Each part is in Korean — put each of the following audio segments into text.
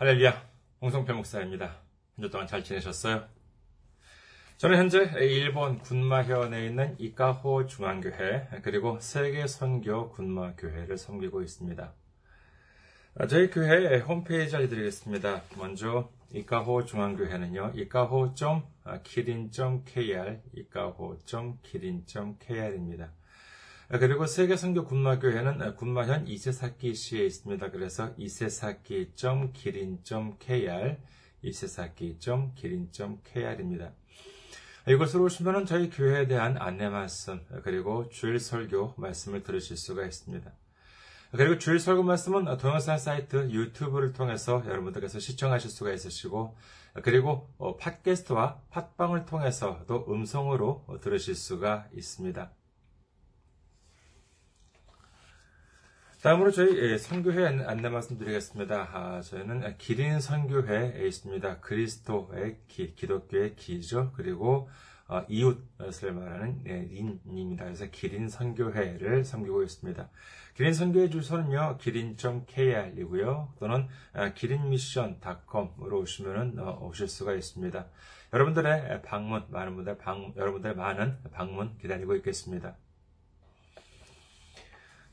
할렐루야, 홍성표 목사입니다. 한 주 동안 잘 지내셨어요? 저는 현재 일본 군마현에 있는 이카호 중앙교회 그리고 세계 선교 군마교회를 섬기고 있습니다. 저희 교회 홈페이지 알려드리겠습니다. 먼저 이카호 중앙교회는요, 이카호.kirin.kr, 이카호.kirin.kr입니다. 그리고 세계 선교 군마교회는 군마현 이세사키시에 있습니다. 그래서 이세사키.기린.kr, 이세사키.기린.kr입니다. 이곳으로 오시면 저희 교회에 대한 안내 말씀, 그리고 주일 설교 말씀을 들으실 수가 있습니다. 그리고 주일 설교 말씀은 동영상 사이트 유튜브를 통해서 여러분들께서 시청하실 수가 있으시고, 그리고 팟캐스트와 팟빵을 통해서도 음성으로 들으실 수가 있습니다. 다음으로 저희 선교회 안내 말씀드리겠습니다. 아, 저희는 기린 선교회에 있습니다. 그리스도의 기, 기독교의 기죠. 그리고 어, 이웃을 말하는 네, 린입니다. 그래서 기린 선교회를 섬기고 있습니다. 기린 선교회 주소는요, 기린.kr이고요. 또는 기린미션.com으로 오시면 어, 오실 수가 있습니다. 여러분들의 방문, 많은 분들 방, 여러분들의 많은 방문 기다리고 있겠습니다.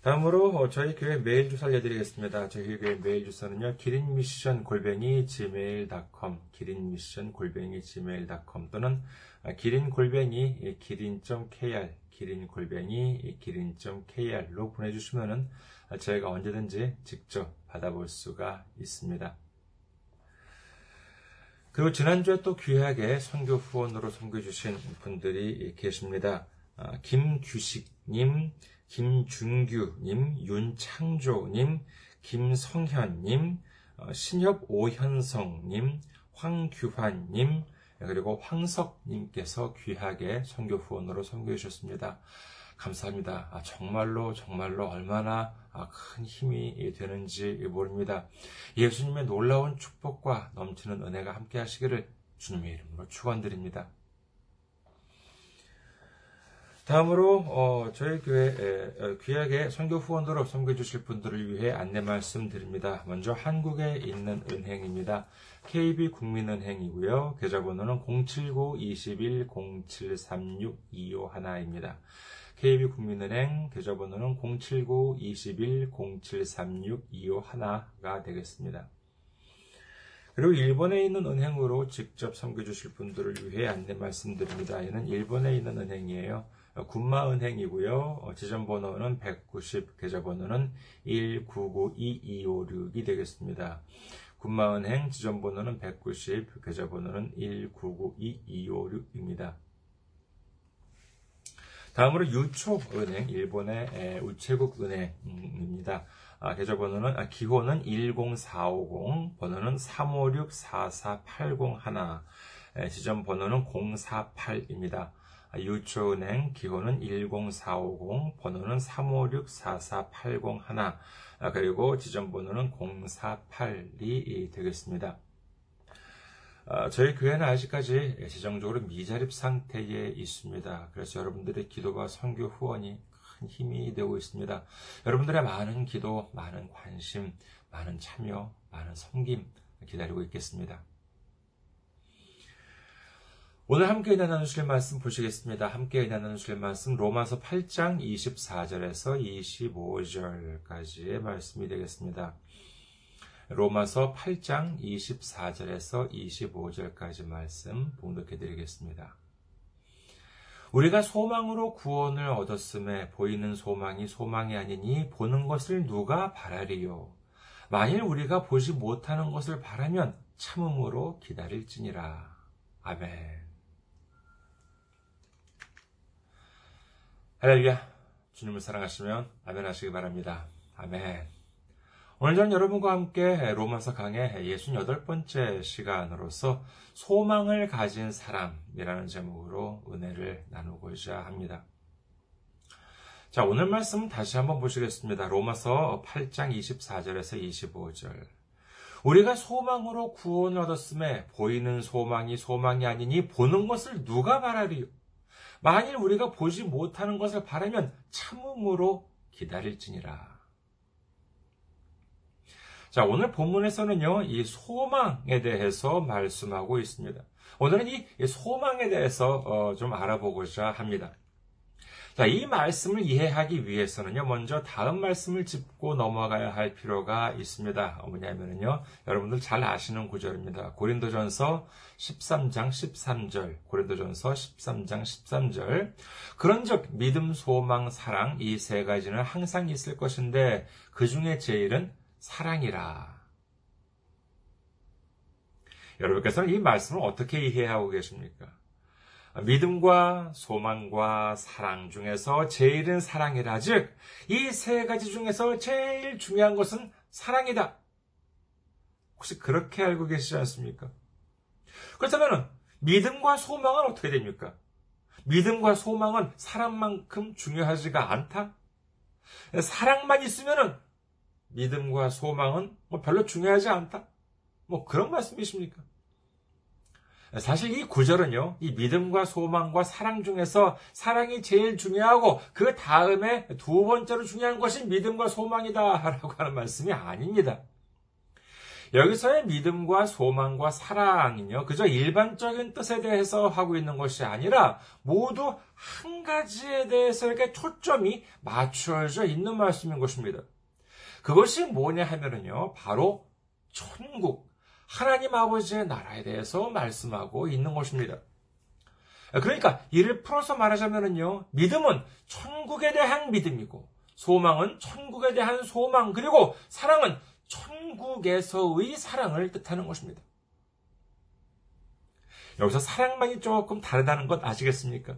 다음으로 저희 교회 메일 주소 알려드리겠습니다. 저희 교회 메일 주소는요, 기린미션 골뱅이 gmail.com, 기린미션 골뱅이 gmail.com 또는 기린 골뱅이 기린.kr, 기린 골뱅이 기린.kr로 보내주시면은 저희가 언제든지 직접 받아볼 수가 있습니다. 그리고 지난주에 또 귀하게 선교 후원으로 섬겨주신 분들이 계십니다. 김규식님, 김준규님, 윤창조님, 김성현님, 신협 오현성님, 황규환님, 그리고 황석님께서 귀하게 선교 후원으로 선교해 주셨습니다. 감사합니다. 아, 정말로 정말로 얼마나 큰 힘이 되는지 모릅니다. 예수님의 놀라운 축복과 넘치는 은혜가 함께 하시기를 주님의 이름으로 축원드립니다. 다음으로 어, 저희 교회 에, 귀하게 선교 후원으로 섬겨 주실 분들을 위해 안내 말씀드립니다. 먼저 한국에 있는 은행입니다. KB 국민은행이고요. 계좌번호는 079-21-0736-251입니다. KB 국민은행 계좌번호는 079-21-0736-251가 되겠습니다. 그리고 일본에 있는 은행으로 직접 섬겨 주실 분들을 위해 안내 말씀드립니다. 얘는 일본에 있는 은행이에요. 군마은행이고요. 지점번호는 190, 계좌번호는 1992256이 되겠습니다. 군마은행 지점번호는 190, 계좌번호는 1992256입니다. 다음으로 유초은행, 일본의 우체국 은행입니다. 아, 계좌번호는, 아, 기호는 10450, 번호는 356-44801, 지점번호는 048입니다. 유초은행 기호는 10450, 번호는 356-44801, 그리고 지점번호는 048이 되겠습니다. 저희 교회는 아직까지 재정적으로 미자립 상태에 있습니다. 그래서 여러분들의 기도와 선교 후원이 큰 힘이 되고 있습니다. 여러분들의 많은 기도, 많은 관심, 많은 참여, 많은 섬김 기다리고 있겠습니다. 오늘 함께 나누실 말씀 보시겠습니다. 함께 나누실 말씀 로마서 8장 24절에서 25절까지의 말씀이 되겠습니다. 로마서 8장 24절에서 25절까지 말씀 봉독해 드리겠습니다. 우리가 소망으로 구원을 얻었음에 보이는 소망이 소망이 아니니 보는 것을 누가 바라리요? 만일 우리가 보지 못하는 것을 바라면 참음으로 기다릴지니라. 아멘. 할렐루야. 주님을 사랑하시면 아멘 하시기 바랍니다. 아멘. 오늘 전 여러분과 함께 로마서 강의 68번째 시간으로서 소망을 가진 사람이라는 제목으로 은혜를 나누고자 합니다. 자, 오늘 말씀 다시 한번 보시겠습니다. 로마서 8장 24절에서 25절. 우리가 소망으로 구원을 얻었음에 보이는 소망이 소망이 아니니 보는 것을 누가 바라리요? 만일 우리가 보지 못하는 것을 바라면 참음으로 기다릴지니라. 자, 오늘 본문에서는요, 이 소망에 대해서 말씀하고 있습니다. 오늘은 이 소망에 대해서 어, 좀 알아보고자 합니다. 자, 이 말씀을 이해하기 위해서는요, 먼저 다음 말씀을 짚고 넘어가야 할 필요가 있습니다. 뭐냐면요, 여러분들 잘 아시는 구절입니다. 고린도전서 13장 13절, 고린도전서 13장 13절. 그런즉 믿음, 소망, 사랑 이 세 가지는 항상 있을 것인데 그 중에 제일은 사랑이라. 여러분께서는 이 말씀을 어떻게 이해하고 계십니까? 믿음과 소망과 사랑 중에서 제일은 사랑이라. 즉, 이 세 가지 중에서 제일 중요한 것은 사랑이다. 혹시 그렇게 알고 계시지 않습니까? 그렇다면 믿음과 소망은 어떻게 됩니까? 믿음과 소망은 사랑만큼 중요하지가 않다? 사랑만 있으면 믿음과 소망은 뭐 별로 중요하지 않다? 뭐 그런 말씀이십니까? 사실 이 구절은요, 이 믿음과 소망과 사랑 중에서 사랑이 제일 중요하고 그 다음에 두 번째로 중요한 것이 믿음과 소망이다라고 하는 말씀이 아닙니다. 여기서의 믿음과 소망과 사랑은요, 그저 일반적인 뜻에 대해서 하고 있는 것이 아니라 모두 한 가지에 대해서 이렇게 초점이 맞추어져 있는 말씀인 것입니다. 그것이 뭐냐 하면은요, 바로 천국, 하나님 아버지의 나라에 대해서 말씀하고 있는 것입니다. 그러니까 이를 풀어서 말하자면요. 믿음은 천국에 대한 믿음이고 소망은 천국에 대한 소망 그리고 사랑은 천국에서의 사랑을 뜻하는 것입니다. 여기서 사랑만이 조금 다르다는 것 아시겠습니까?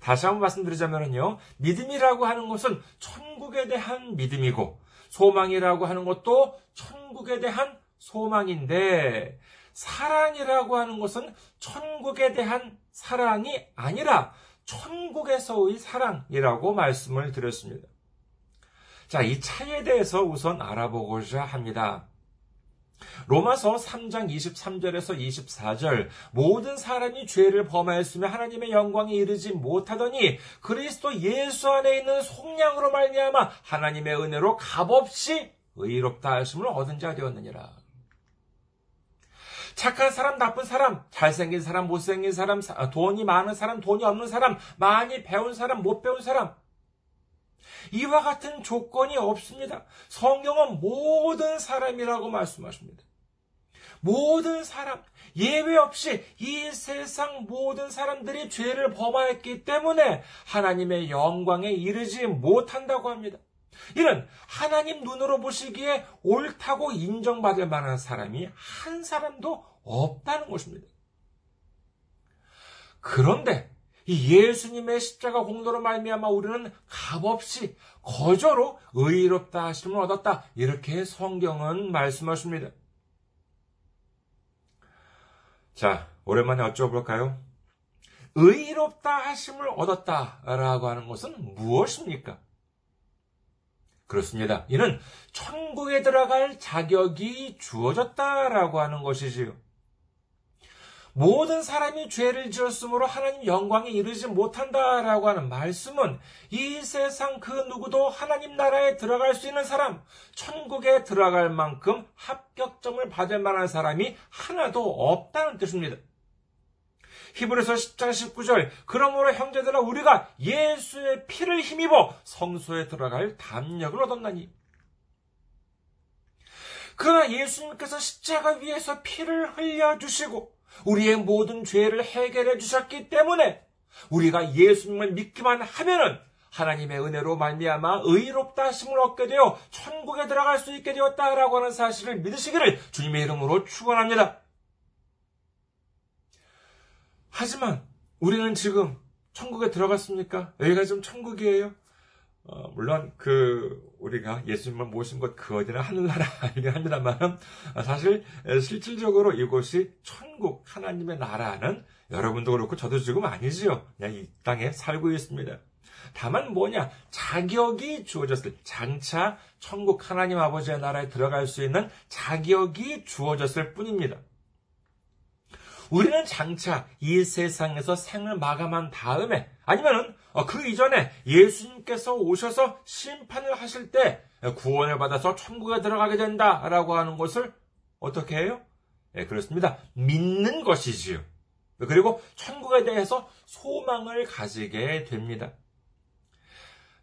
다시 한번 말씀드리자면요. 믿음이라고 하는 것은 천국에 대한 믿음이고 소망이라고 하는 것도 천국에 대한 소망인데 사랑이라고 하는 것은 천국에 대한 사랑이 아니라 천국에서의 사랑이라고 말씀을 드렸습니다. 자, 이 차이에 대해서 우선 알아보고자 합니다. 로마서 3장 23절에서 24절 모든 사람이 죄를 범하였으며 하나님의 영광에 이르지 못하더니 그리스도 예수 안에 있는 속량으로 말미암아 하나님의 은혜로 값없이 의롭다 하심을 얻은 자 되었느니라. 착한 사람, 나쁜 사람, 잘생긴 사람, 못생긴 사람, 돈이 많은 사람, 돈이 없는 사람, 많이 배운 사람, 못 배운 사람. 이와 같은 조건이 없습니다. 성경은 모든 사람이라고 말씀하십니다. 모든 사람, 예외 없이 이 세상 모든 사람들이 죄를 범하였기 때문에 하나님의 영광에 이르지 못한다고 합니다. 이는 하나님 눈으로 보시기에 옳다고 인정받을 만한 사람이 한 사람도 없다는 것입니다. 그런데 이 예수님의 십자가 공로로 말미암아 우리는 값없이 거저로 의롭다 하심을 얻었다. 이렇게 성경은 말씀하십니다. 자, 오랜만에 어쩌볼까요? 의롭다 하심을 얻었다라고 하는 것은 무엇입니까? 그렇습니다. 이는 천국에 들어갈 자격이 주어졌다라고 하는 것이지요. 모든 사람이 죄를 지었으므로 하나님 영광에 이르지 못한다라고 하는 말씀은 이 세상 그 누구도 하나님 나라에 들어갈 수 있는 사람, 천국에 들어갈 만큼 합격점을 받을 만한 사람이 하나도 없다는 뜻입니다. 히브리서 10장 19절 그러므로 형제들아 우리가 예수의 피를 힘입어 성소에 들어갈 담력을 얻었나니 그러나 예수님께서 십자가 위에서 피를 흘려주시고 우리의 모든 죄를 해결해 주셨기 때문에 우리가 예수님을 믿기만 하면은 하나님의 은혜로 말미암아 의롭다 하심을 얻게 되어 천국에 들어갈 수 있게 되었다라고 하는 사실을 믿으시기를 주님의 이름으로 축원합니다. 하지만 우리는 지금 천국에 들어갔습니까? 여기가 좀 천국이에요? 어, 물론 그 우리가 예수님을 모신 것그 어디나 하늘나라이긴 합니다만 사실 실질적으로 이곳이 천국 하나님의 나라는 여러분도 그렇고 저도 지금 아니지요. 그냥 이 땅에 살고 있습니다. 다만 뭐냐 자격이 주어졌을 장차 천국 하나님 아버지의 나라에 들어갈 수 있는 자격이 주어졌을 뿐입니다. 우리는 장차 이 세상에서 생을 마감한 다음에 아니면은 어, 그 이전에 예수님께서 오셔서 심판을 하실 때 구원을 받아서 천국에 들어가게 된다라고 하는 것을 어떻게 해요? 예, 그렇습니다. 믿는 것이지요. 그리고 천국에 대해서 소망을 가지게 됩니다.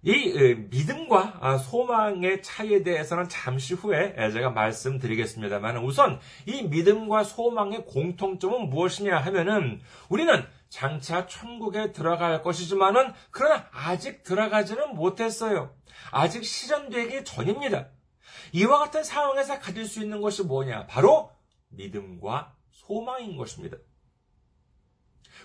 이 믿음과 아, 소망의 차이에 대해서는 잠시 후에 제가 말씀드리겠습니다만 우선 이 믿음과 소망의 공통점은 무엇이냐 하면은 우리는 장차 천국에 들어갈 것이지만은 그러나 아직 들어가지는 못했어요. 아직 실현되기 전입니다. 이와 같은 상황에서 가질 수 있는 것이 뭐냐? 바로 믿음과 소망인 것입니다.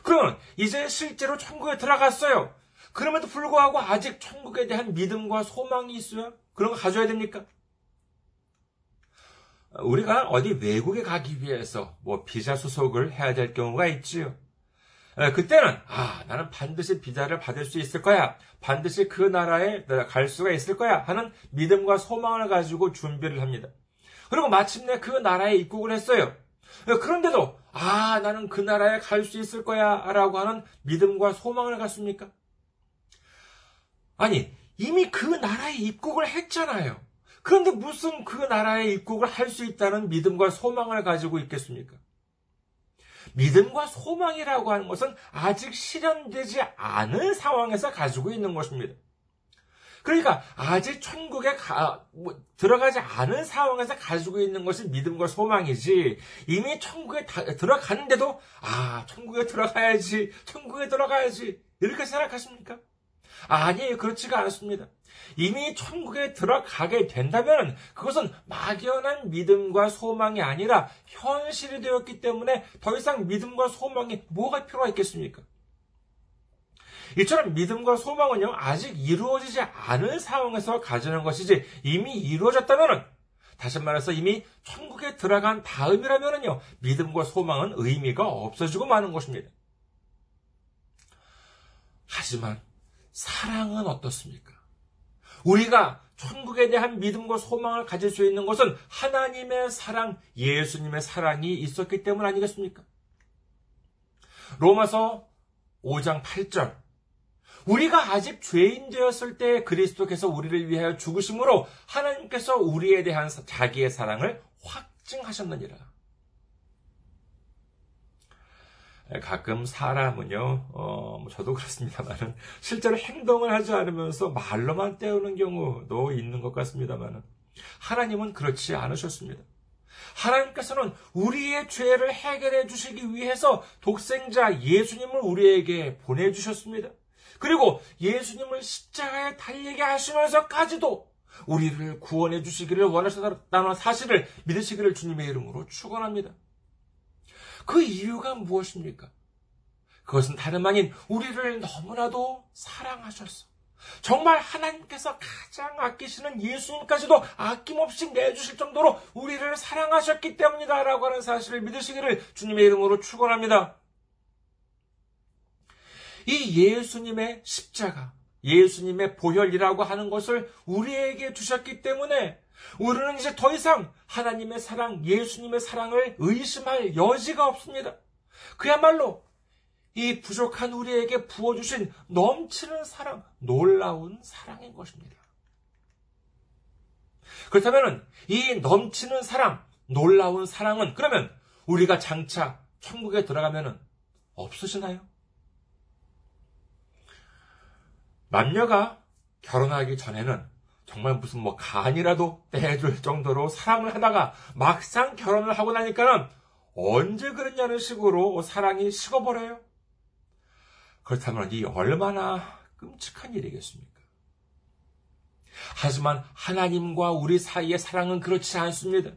그러면 이제 실제로 천국에 들어갔어요. 그럼에도 불구하고 아직 천국에 대한 믿음과 소망이 있어요? 그런 거 가져야 됩니까? 우리가 어디 외국에 가기 위해서 뭐 비자 수속을 해야 될 경우가 있지요. 그때는 아 나는 반드시 비자를 받을 수 있을 거야. 반드시 그 나라에 갈 수가 있을 거야 하는 믿음과 소망을 가지고 준비를 합니다. 그리고 마침내 그 나라에 입국을 했어요. 그런데도 아 나는 그 나라에 갈 수 있을 거야라고 하는 믿음과 소망을 갖습니까? 아니, 이미 그 나라에 입국을 했잖아요. 그런데 무슨 그 나라에 입국을 할 수 있다는 믿음과 소망을 가지고 있겠습니까? 믿음과 소망이라고 하는 것은 아직 실현되지 않은 상황에서 가지고 있는 것입니다. 그러니까 아직 천국에 가, 뭐, 들어가지 않은 상황에서 가지고 있는 것이 믿음과 소망이지 이미 천국에 다, 들어갔는데도 아 천국에 들어가야지 천국에 들어가야지 이렇게 생각하십니까? 아니에요. 그렇지가 않습니다. 이미 천국에 들어가게 된다면 그것은 막연한 믿음과 소망이 아니라 현실이 되었기 때문에 더 이상 믿음과 소망이 뭐가 필요가 있겠습니까? 이처럼 믿음과 소망은요, 아직 이루어지지 않은 상황에서 가지는 것이지 이미 이루어졌다면 다시 말해서 이미 천국에 들어간 다음이라면요, 믿음과 소망은 의미가 없어지고 마는 것입니다. 하지만 사랑은 어떻습니까? 우리가 천국에 대한 믿음과 소망을 가질 수 있는 것은 하나님의 사랑, 예수님의 사랑이 있었기 때문 아니겠습니까? 로마서 5장 8절. 우리가 아직 죄인 되었을 때 그리스도께서 우리를 위하여 죽으심으로 하나님께서 우리에 대한 자기의 사랑을 확증하셨느니라. 가끔 사람은요, 어, 뭐 저도 그렇습니다만은, 실제로 행동을 하지 않으면서 말로만 때우는 경우도 있는 것 같습니다만은, 하나님은 그렇지 않으셨습니다. 하나님께서는 우리의 죄를 해결해 주시기 위해서 독생자 예수님을 우리에게 보내주셨습니다. 그리고 예수님을 십자가에 달리게 하시면서까지도 우리를 구원해 주시기를 원하셨다는 사실을 믿으시기를 주님의 이름으로 축원합니다. 그 이유가 무엇입니까? 그것은 다름 아닌 우리를 너무나도 사랑하셨어. 정말 하나님께서 가장 아끼시는 예수님까지도 아낌없이 내주실 정도로 우리를 사랑하셨기 때문이다라고 하는 사실을 믿으시기를 주님의 이름으로 축원합니다. 이 예수님의 십자가, 예수님의 보혈이라고 하는 것을 우리에게 주셨기 때문에 우리는 이제 더 이상 하나님의 사랑, 예수님의 사랑을 의심할 여지가 없습니다. 그야말로 이 부족한 우리에게 부어주신 넘치는 사랑, 놀라운 사랑인 것입니다. 그렇다면 이 넘치는 사랑, 놀라운 사랑은 그러면 우리가 장차 천국에 들어가면 없으시나요? 남녀가 결혼하기 전에는 정말 무슨 뭐 간이라도 떼줄 정도로 사랑을 하다가 막상 결혼을 하고 나니까는 언제 그랬냐는 식으로 사랑이 식어버려요. 그렇다면 이 얼마나 끔찍한 일이겠습니까? 하지만 하나님과 우리 사이의 사랑은 그렇지 않습니다.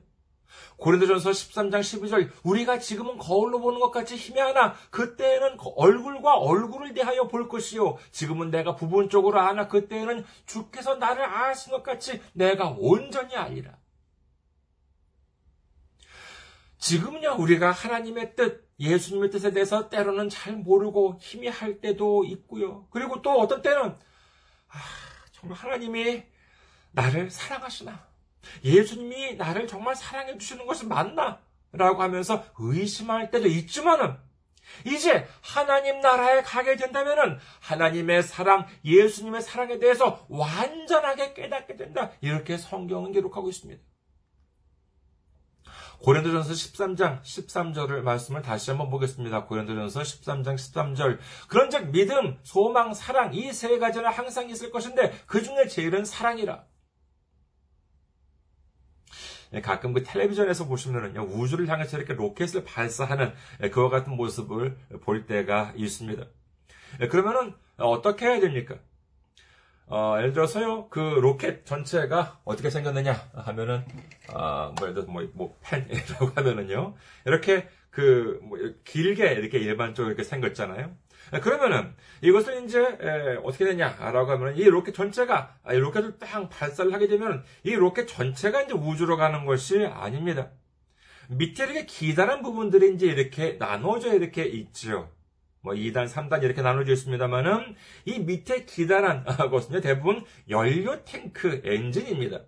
고린도전서 13장 12절 우리가 지금은 거울로 보는 것 같이 희미하나 그때에는 얼굴과 얼굴을 대하여 볼 것이요 지금은 내가 부분적으로 아나 그때에는 주께서 나를 아신 것 같이 내가 온전히 알리라. 지금은요 우리가 하나님의 뜻 예수님의 뜻에 대해서 때로는 잘 모르고 희미할 때도 있고요. 그리고 또 어떤 때는 아, 정말 하나님이 나를 사랑하시나 예수님이 나를 정말 사랑해 주시는 것이 맞나? 라고 하면서 의심할 때도 있지만은 이제 하나님 나라에 가게 된다면은 하나님의 사랑, 예수님의 사랑에 대해서 완전하게 깨닫게 된다. 이렇게 성경은 기록하고 있습니다. 고린도전서 13장 13절을 말씀을 다시 한번 보겠습니다. 고린도전서 13장 13절. 그런즉 믿음, 소망, 사랑 이 세 가지는 항상 있을 것인데 그 중에 제일은 사랑이라. 예, 가끔 그 텔레비전에서 보시면은요, 우주를 향해서 이렇게 로켓을 발사하는 예, 그와 같은 모습을 볼 때가 있습니다. 예, 그러면은 어떻게 해야 됩니까? 어, 예를 들어서요, 그 로켓 전체가 어떻게 생겼느냐 하면은, 아, 뭐, 예를 들어서 뭐, 뭐, 펜이라고 하면은요, 이렇게 그, 뭐, 길게 이렇게 일반적으로 이렇게 생겼잖아요. 그러면은 이것을 이제 에, 어떻게 되냐라고 하면 이 로켓 전체가 이 로켓을 딱 발사를 하게 되면 이 로켓 전체가 이제 우주로 가는 것이 아닙니다. 밑에 이렇게 기다란 부분들이 이제 이렇게 나눠져 이렇게 있죠. 뭐 2단, 3단 이렇게 나눠져 있습니다만은 이 밑에 기다란 것은 대부분 연료 탱크 엔진입니다.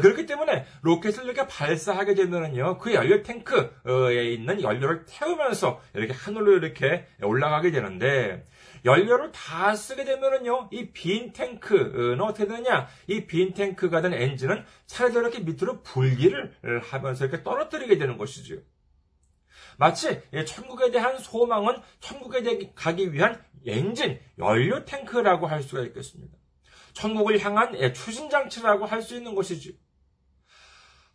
그렇기 때문에 로켓을 이렇게 발사하게 되면은요, 그 연료 탱크에 있는 연료를 태우면서 이렇게 하늘로 이렇게 올라가게 되는데, 연료를 다 쓰게 되면은요, 이 빈 탱크는 어떻게 되느냐? 이 빈 탱크가 된 엔진은 차례대로 이렇게 밑으로 분리를 하면서 이렇게 떨어뜨리게 되는 것이죠. 마치 천국에 대한 소망은 천국에 가기 위한 엔진, 연료 탱크라고 할 수가 있겠습니다. 천국을 향한 추진 장치라고 할 수 있는 것이지.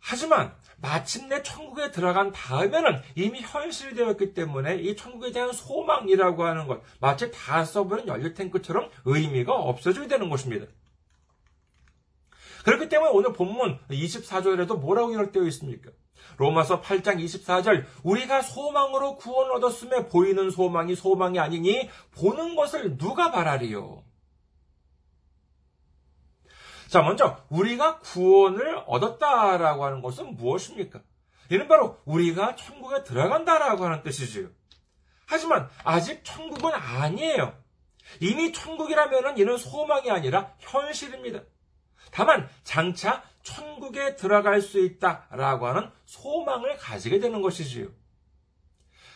하지만 마침내 천국에 들어간 다음에는 이미 현실이 되었기 때문에 이 천국에 대한 소망이라고 하는 것, 마치 다 써버린 연료탱크처럼 의미가 없어지게 되는 것입니다. 그렇기 때문에 오늘 본문 24절에도 뭐라고 기록되어 있습니까? 로마서 8장 24절 우리가 소망으로 구원 얻었음에 보이는 소망이 소망이 아니니 보는 것을 누가 바라리요? 자, 먼저 우리가 구원을 얻었다라고 하는 것은 무엇입니까? 이는 바로 우리가 천국에 들어간다라고 하는 뜻이지요. 하지만 아직 천국은 아니에요. 이미 천국이라면 이는 소망이 아니라 현실입니다. 다만 장차 천국에 들어갈 수 있다라고 하는 소망을 가지게 되는 것이지요.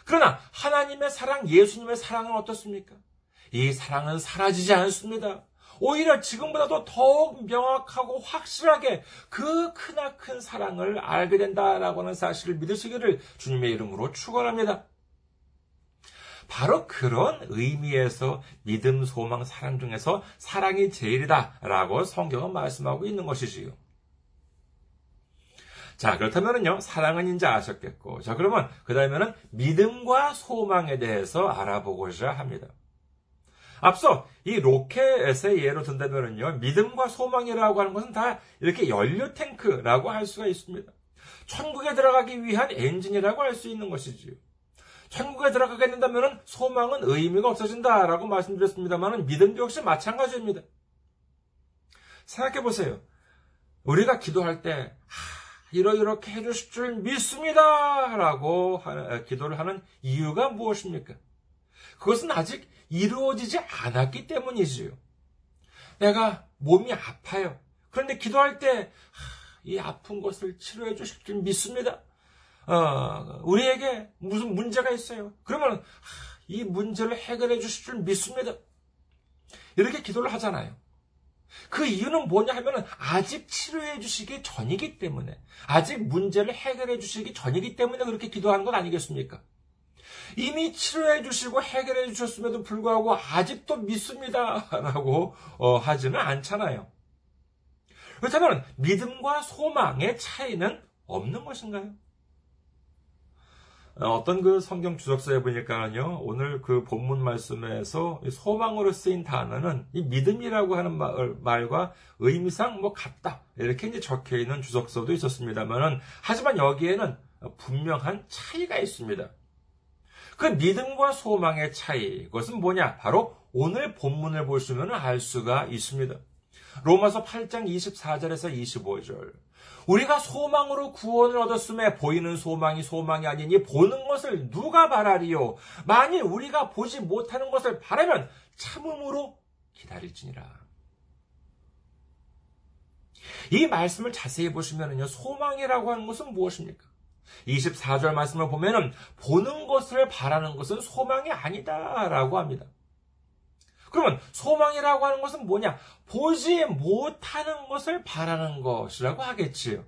그러나 하나님의 사랑, 예수님의 사랑은 어떻습니까? 이 사랑은 사라지지 않습니다. 오히려 지금보다도 더욱 명확하고 확실하게 그 크나큰 사랑을 알게 된다라고 하는 사실을 믿으시기를 주님의 이름으로 축원합니다. 바로 그런 의미에서 믿음, 소망, 사랑 중에서 사랑이 제일이다라고 성경은 말씀하고 있는 것이지요. 자, 그렇다면요, 사랑은 이제 아셨겠고, 자, 그러면, 그 다음에는 믿음과 소망에 대해서 알아보고자 합니다. 앞서 이 로켓의 예로 든다면요, 믿음과 소망이라고 하는 것은 다 이렇게 연료 탱크라고 할 수가 있습니다. 천국에 들어가기 위한 엔진이라고 할 수 있는 것이지요. 천국에 들어가게 된다면 소망은 의미가 없어진다라고 말씀드렸습니다만 믿음도 역시 마찬가지입니다. 생각해 보세요. 우리가 기도할 때 이러이렇게 해주실 줄 믿습니다. 라고 기도를 하는 이유가 무엇입니까? 그것은 아직 이루어지지 않았기 때문이지요. 내가 몸이 아파요. 그런데 기도할 때, 이 아픈 것을 치료해 주실 줄 믿습니다. 어, 우리에게 무슨 문제가 있어요. 그러면, 이 문제를 해결해 주실 줄 믿습니다. 이렇게 기도를 하잖아요. 그 이유는 뭐냐 하면은 아직 치료해 주시기 전이기 때문에 아직 문제를 해결해 주시기 전이기 때문에 그렇게 기도하는 건 아니겠습니까? 이미 치료해 주시고 해결해 주셨음에도 불구하고 아직도 믿습니다. 라고 어, 하지는 않잖아요. 그렇다면 믿음과 소망의 차이는 없는 것인가요? 어, 어떤 그 성경 주석서에 보니까요, 오늘 그 본문 말씀에서 소망으로 쓰인 단어는 이 믿음이라고 하는 말, 과 의미상 뭐 같다. 이렇게 이제 적혀 있는 주석서도 있었습니다만은, 하지만 여기에는 분명한 차이가 있습니다. 그 믿음과 소망의 차이, 그것은 뭐냐? 바로 오늘 본문을 보시면 알 수가 있습니다. 로마서 8장 24절에서 25절. 우리가 소망으로 구원을 얻었음에 보이는 소망이 소망이 아니니 보는 것을 누가 바라리요? 만일 우리가 보지 못하는 것을 바라면 참음으로 기다릴지니라. 이 말씀을 자세히 보시면요. 소망이라고 하는 것은 무엇입니까? 24절 말씀을 보면은 보는 것을 바라는 것은 소망이 아니다라고 합니다. 그러면 소망이라고 하는 것은 뭐냐? 보지 못하는 것을 바라는 것이라고 하겠지요.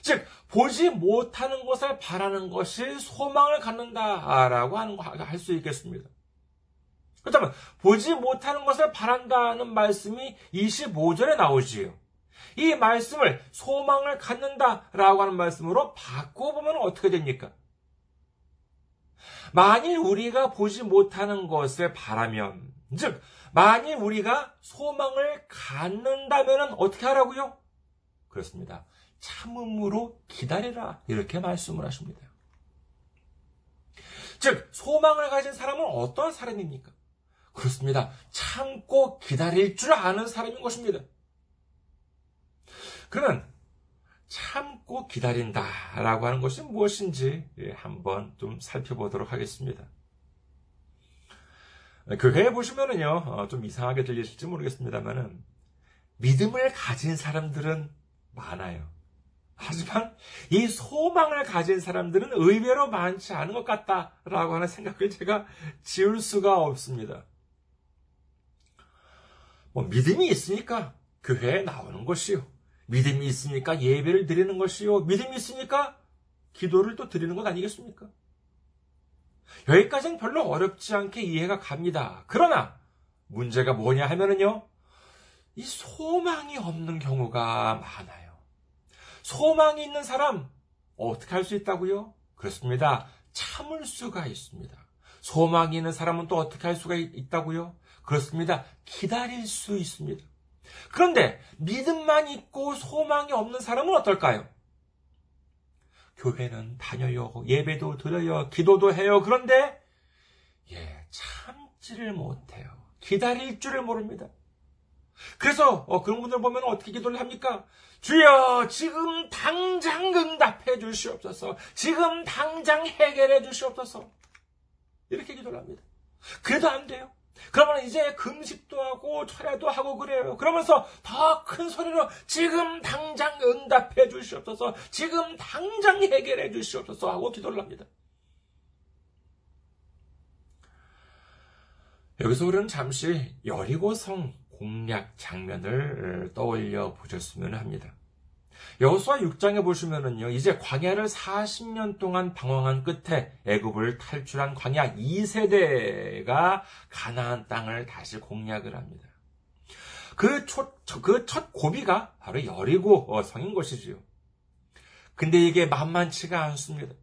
즉, 보지 못하는 것을 바라는 것이 소망을 갖는다라고 하는 할 수 있겠습니다. 그렇다면, 보지 못하는 것을 바란다는 말씀이 25절에 나오지요. 이 말씀을 소망을 갖는다라고 하는 말씀으로 바꿔보면 어떻게 됩니까? 만일 우리가 보지 못하는 것을 바라면, 즉, 만일 우리가 소망을 갖는다면 어떻게 하라고요? 그렇습니다. 참음으로 기다리라. 이렇게 말씀을 하십니다. 즉, 소망을 가진 사람은 어떤 사람입니까? 그렇습니다. 참고 기다릴 줄 아는 사람인 것입니다. 그러면 참고 기다린다라고 하는 것이 무엇인지 예, 한번 좀 살펴보도록 하겠습니다. 교회에 보시면은요, 어, 좀 이상하게 들리실지 모르겠습니다만은, 믿음을 가진 사람들은 많아요. 하지만 이 소망을 가진 사람들은 의외로 많지 않은 것 같다라고 하는 생각을 제가 지울 수가 없습니다. 뭐 믿음이 있으니까 교회에 나오는 것이요. 믿음이 있으니까 예배를 드리는 것이요. 믿음이 있으니까 기도를 또 드리는 것 아니겠습니까? 여기까지는 별로 어렵지 않게 이해가 갑니다. 그러나 문제가 뭐냐 하면은요. 이 소망이 없는 경우가 많아요. 소망이 있는 사람 어떻게 할 수 있다고요? 그렇습니다. 참을 수가 있습니다. 소망이 있는 사람은 또 어떻게 할 수가 있다고요? 그렇습니다. 기다릴 수 있습니다. 그런데 믿음만 있고 소망이 없는 사람은 어떨까요? 교회는 다녀요. 예배도 드려요. 기도도 해요. 그런데 예, 참지를 못해요. 기다릴 줄을 모릅니다. 그래서 어, 그런 분들 보면 어떻게 기도를 합니까? 주여 지금 당장 응답해 주시옵소서. 지금 당장 해결해 주시옵소서. 이렇게 기도를 합니다. 그래도 안 돼요. 그러면 이제 금식도 하고 철야도 하고 그래요. 그러면서 더 큰 소리로 지금 당장 응답해 주시옵소서. 지금 당장 해결해 주시옵소서 하고 기도를 합니다. 여기서 우리는 잠시 여리고성 공략 장면을 떠올려 보셨으면 합니다. 여호수아 6장에 보시면은요. 이제 광야를 40년 동안 방황한 끝에 애굽을 탈출한 광야 2세대가 가나안 땅을 다시 공략을 합니다. 그첫 그 첫 고비가 바로 여리고 성인 것이지요. 근데 이게 만만치가 않습니다.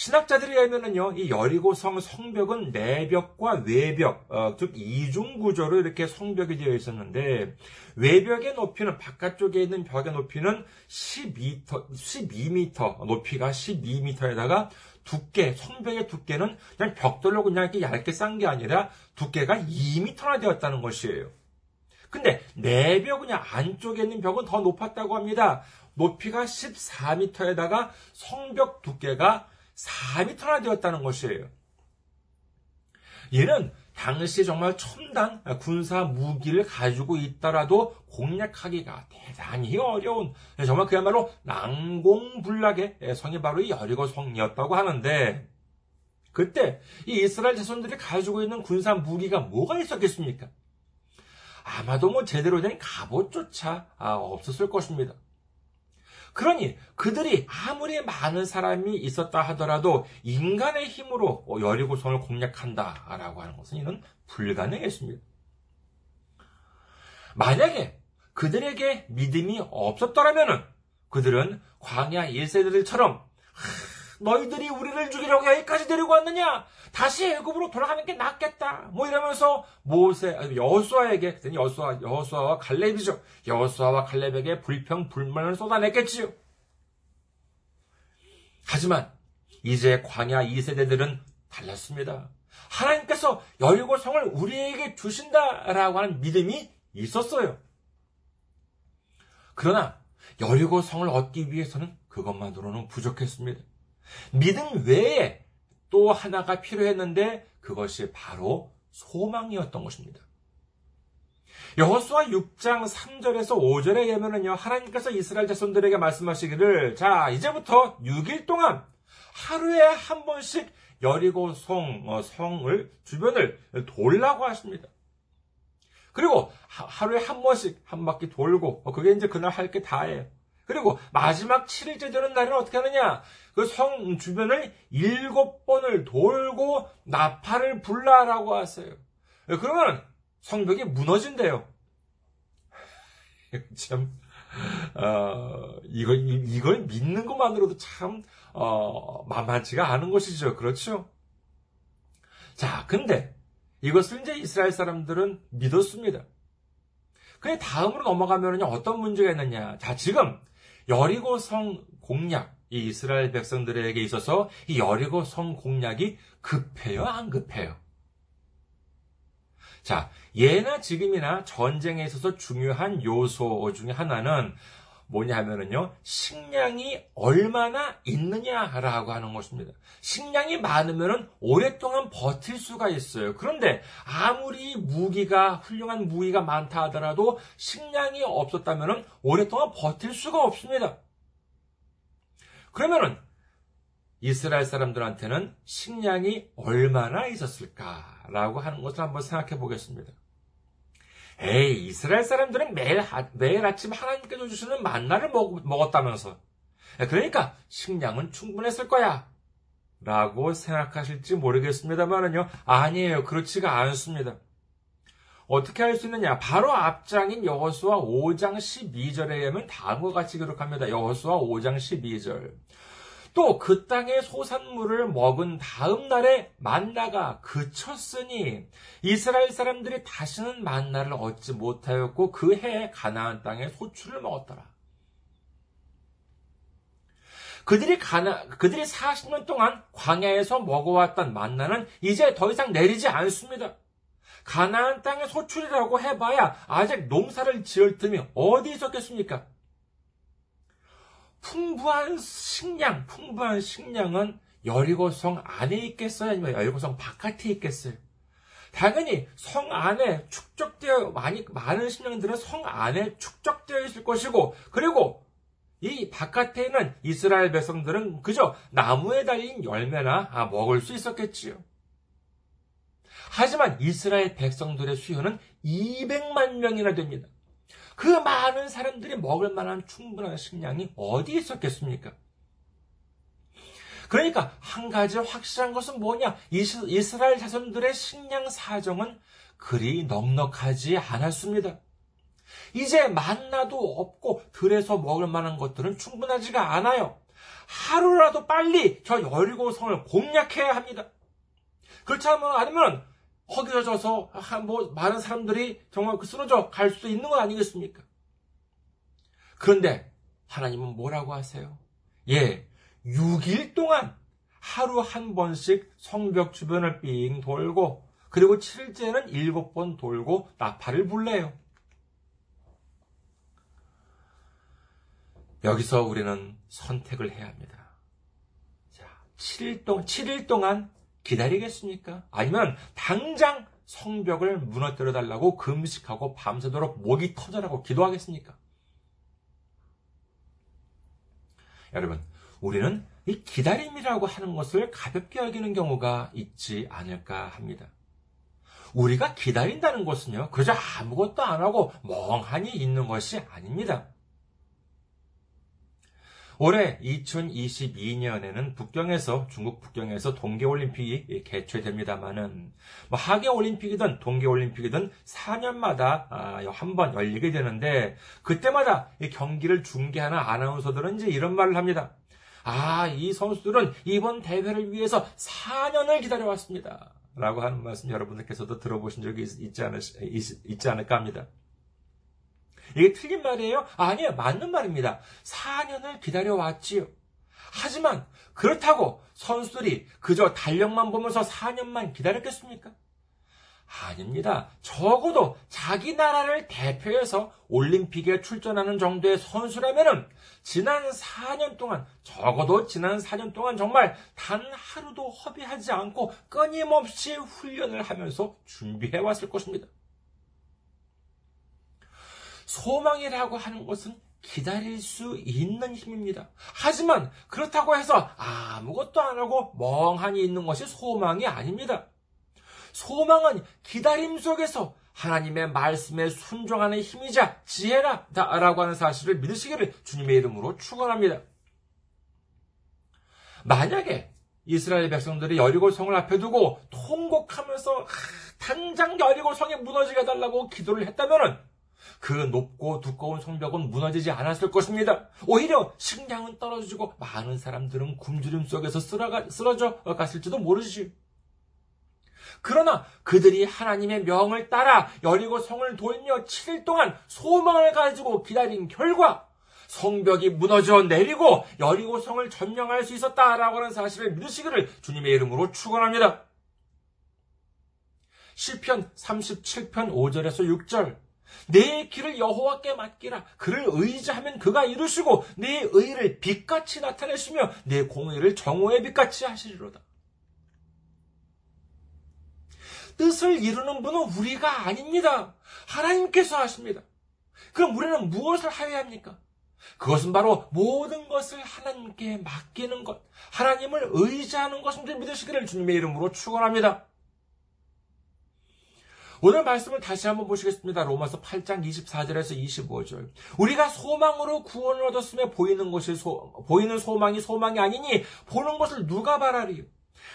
신학자들에 의하면은요, 이 여리고성 성벽은 내벽과 외벽, 어, 즉 이중 구조로 이렇게 성벽이 되어 있었는데 외벽의 높이는 바깥쪽에 있는 벽의 높이는 12m, 12m 높이가 12m에다가 두께, 성벽의 두께는 그냥 벽돌로 그냥 이렇게 얇게 싼 게 아니라 두께가 2m나 되었다는 것이에요. 근데 내벽 그냥 안쪽에 있는 벽은 더 높았다고 합니다. 높이가 14m에다가 성벽 두께가 4미터나 되었다는 것이에요. 얘는 당시 정말 첨단 군사 무기를 가지고 있더라도 공략하기가 대단히 어려운 정말 그야말로 난공불락의 성이 바로 이 여리고 성이었다고 하는데 그때 이 이스라엘 자손들이 가지고 있는 군사 무기가 뭐가 있었겠습니까? 아마도 뭐 제대로 된 갑옷조차 없었을 것입니다. 그러니 그들이 아무리 많은 사람이 있었다 하더라도 인간의 힘으로 여리고성을 공략한다라고 하는 것은 이는 불가능했습니다. 만약에 그들에게 믿음이 없었더라면 그들은 광야 1세들처럼 너희들이 우리를 죽이려고 여기까지 데리고 왔느냐? 다시 애굽으로 돌아가는 게 낫겠다. 뭐 이러면서 모세 여호수아에게 그랬더니 여호수아 여호수아와 갈렙이죠. 여호수아와 갈렙에게 불평 불만을 쏟아냈겠지요. 하지만 이제 광야 2세대들은 달랐습니다. 하나님께서 여리고 성을 우리에게 주신다라고 하는 믿음이 있었어요. 그러나 여리고 성을 얻기 위해서는 그것만으로는 부족했습니다. 믿음 외에 또 하나가 필요했는데 그것이 바로 소망이었던 것입니다. 여호수아 6장 3절에서 5절에 보면은요 하나님께서 이스라엘 자손들에게 말씀하시기를 자 이제부터 6일 동안 하루에 한 번씩 여리고 성 어, 성을 주변을 돌라고 하십니다. 그리고 하 루에 한 번씩 한 바퀴 돌고 어, 그게 이제 그날 할 게 다예요. 그리고 마지막 7일째 되는 날은 어떻게 하느냐? 그 성 주변을 일곱 번을 돌고 나팔을 불라라고 하세요. 그러면 성벽이 무너진대요. 참, 어, 이걸, 이걸 믿는 것만으로도 참, 어, 만만치가 않은 것이죠. 그렇죠? 자, 근데 이것을 이제 이스라엘 사람들은 믿었습니다. 그래 다음으로 넘어가면요 어떤 문제가 있느냐? 자, 지금 여리고 성 공략 이 이스라엘 백성들에게 있어서 이 여리고 성 공략이 급해요, 안 급해요? 자, 예나 지금이나 전쟁에 있어서 중요한 요소 중에 하나는 뭐냐 하면은요, 식량이 얼마나 있느냐라고 하는 것입니다. 식량이 많으면은 오랫동안 버틸 수가 있어요. 그런데 아무리 무기가, 훌륭한 무기가 많다 하더라도 식량이 없었다면은 오랫동안 버틸 수가 없습니다. 그러면은 이스라엘 사람들한테는 식량이 얼마나 있었을까라고 하는 것을 한번 생각해 보겠습니다. 에이, 이스라엘 사람들은 매일, 매일 아침 하나님께서 주시는 만나를 먹, 먹었다면서. 그러니까 식량은 충분했을 거야. 라고 생각하실지 모르겠습니다만은요. 아니에요. 그렇지가 않습니다. 어떻게 할 수 있느냐? 바로 앞장인 여호수아 5장 12절에 의하면 다음과 같이 기록합니다. 여호수아 5장 12절. 또 그 땅의 소산물을 먹은 다음 날에 만나가 그쳤으니 이스라엘 사람들이 다시는 만나를 얻지 못하였고 그 해에 가나안 땅에 소출을 먹었더라. 그들이 가나 그들이 40년 동안 광야에서 먹어왔던 만나는 이제 더 이상 내리지 않습니다. 가나안 땅의 소출이라고 해봐야 아직 농사를 지을 틈이 어디 있었겠습니까? 풍부한 식량, 풍부한 식량은 여리고성 안에 있겠어요? 아니면 여리고성 바깥에 있겠어요? 당연히 성 안에 축적되어 많이 많은 식량들은 성 안에 축적되어 있을 것이고 그리고 이 바깥에는 이스라엘 백성들은 그저 나무에 달린 열매나 아, 먹을 수 있었겠지요. 하지만 이스라엘 백성들의 수요는 200만 명이나 됩니다. 그 많은 사람들이 먹을 만한 충분한 식량이 어디 있었겠습니까? 그러니까 한 가지 확실한 것은 뭐냐? 이스라엘 자손들의 식량 사정은 그리 넉넉하지 않았습니다. 이제 만나도 없고 들에서 먹을 만한 것들은 충분하지가 않아요. 하루라도 빨리 저 여리고성을 공략해야 합니다. 그렇지 않으면 허기져서 뭐 많은 사람들이 정말 그 쓰러져 갈 수도 있는 거 아니겠습니까? 그런데 하나님은 뭐라고 하세요? 예, 6일 동안 하루 한 번씩 성벽 주변을 삥 돌고 그리고 7일째는 7번 돌고 나팔을 불래요. 여기서 우리는 선택을 해야 합니다. 자, 7일 동안, 7일 동안 기다리겠습니까? 아니면 당장 성벽을 무너뜨려 달라고 금식하고 밤새도록 목이 터져라고 기도하겠습니까? 여러분, 우리는 이 기다림이라고 하는 것을 가볍게 여기는 경우가 있지 않을까 합니다. 우리가 기다린다는 것은요, 그저 아무것도 안 하고 멍하니 있는 것이 아닙니다. 올해 2022년에는 북경에서 중국 북경에서 동계올림픽이 개최됩니다만은 뭐 하계올림픽이든 동계올림픽이든 4년마다 아, 한번 열리게 되는데 그때마다 경기를 중계하는 아나운서들은 이제 이런 말을 합니다. 아, 이 선수들은 이번 대회를 위해서 4년을 기다려왔습니다. 라고 하는 말씀 여러분들께서도 들어보신 적이 있 지, 않을, 있지 않을까 합니다. 이게 틀린 말이에요? 아니에요. 맞는 말입니다. 4년을 기다려왔지요. 하지만 그렇다고 선수들이 그저 달력만 보면서 4년만 기다렸겠습니까? 아닙니다. 적어도 자기 나라를 대표해서 올림픽에 출전하는 정도의 선수라면은 지난 4년 동안, 적어도 지난 4년 동안 정말 단 하루도 허비하지 않고 끊임없이 훈련을 하면서 준비해 왔을 것입니다. 소망이라고 하는 것은 기다릴 수 있는 힘입니다. 하지만 그렇다고 해서 아무것도 안 하고 멍하니 있는 것이 소망이 아닙니다. 소망은 기다림 속에서 하나님의 말씀에 순종하는 힘이자 지혜라라고 하는 사실을 믿으시기를 주님의 이름으로 축원합니다. 만약에 이스라엘 백성들이 여리고 성을 앞에 두고 통곡하면서 당장 여리고 성이 무너지게 해달라고 기도를 했다면 그 높고 두꺼운 성벽은 무너지지 않았을 것입니다. 오히려 식량은 떨어지고 많은 사람들은 굶주림 속에서 쓰러져 갔을지도 모르지. 그러나 그들이 하나님의 명을 따라 여리고 성을 돌며 7일 동안 소망을 가지고 기다린 결과 성벽이 무너져 내리고 여리고 성을 점령할 수 있었다라고 하는 사실을 믿으시기를 주님의 이름으로 축원합니다. 시편 37편 5절에서 6절 내 길을 여호와께 맡기라. 그를 의지하면 그가 이루시고 내 의를 빛같이 나타내시며 내 공의를 정오의 빛같이 하시리로다. 뜻을 이루는 분은 우리가 아닙니다. 하나님께서 하십니다. 그럼 우리는 무엇을 하여야 합니까? 그것은 바로 모든 것을 하나님께 맡기는 것, 하나님을 의지하는 줄 믿으시기를 주님의 이름으로 축원합니다. 오늘 말씀을 다시 한번 보시겠습니다. 로마서 8장 24절에서 25절. 우리가 소망으로 구원을 얻었음에 보이는 것이 소, 보이는 소망이 소망이 아니니 보는 것을 누가 바라리요?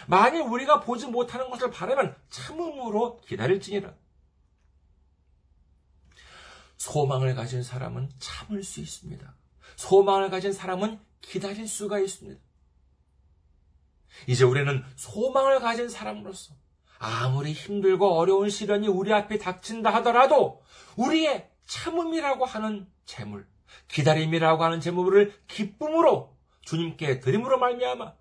만일 우리가 보지 못하는 것을 바라면 참음으로 기다릴지니라. 소망을 가진 사람은 참을 수 있습니다. 소망을 가진 사람은 기다릴 수가 있습니다. 이제 우리는 소망을 가진 사람으로서 아무리 힘들고 어려운 시련이 우리 앞에 닥친다 하더라도 우리의 참음이라고 하는 재물, 기다림이라고 하는 재물을 기쁨으로 주님께 드림으로 말미암아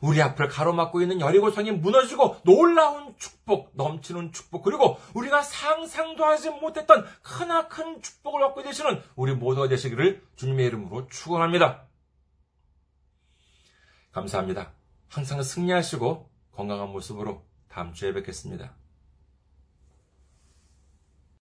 우리 앞을 가로막고 있는 여리고성이 무너지고 놀라운 축복, 넘치는 축복, 그리고 우리가 상상도 하지 못했던 크나큰 축복을 얻게 되시는 우리 모두가 되시기를 주님의 이름으로 축원합니다. 감사합니다. 항상 승리하시고 건강한 모습으로 다음 주에 뵙겠습니다.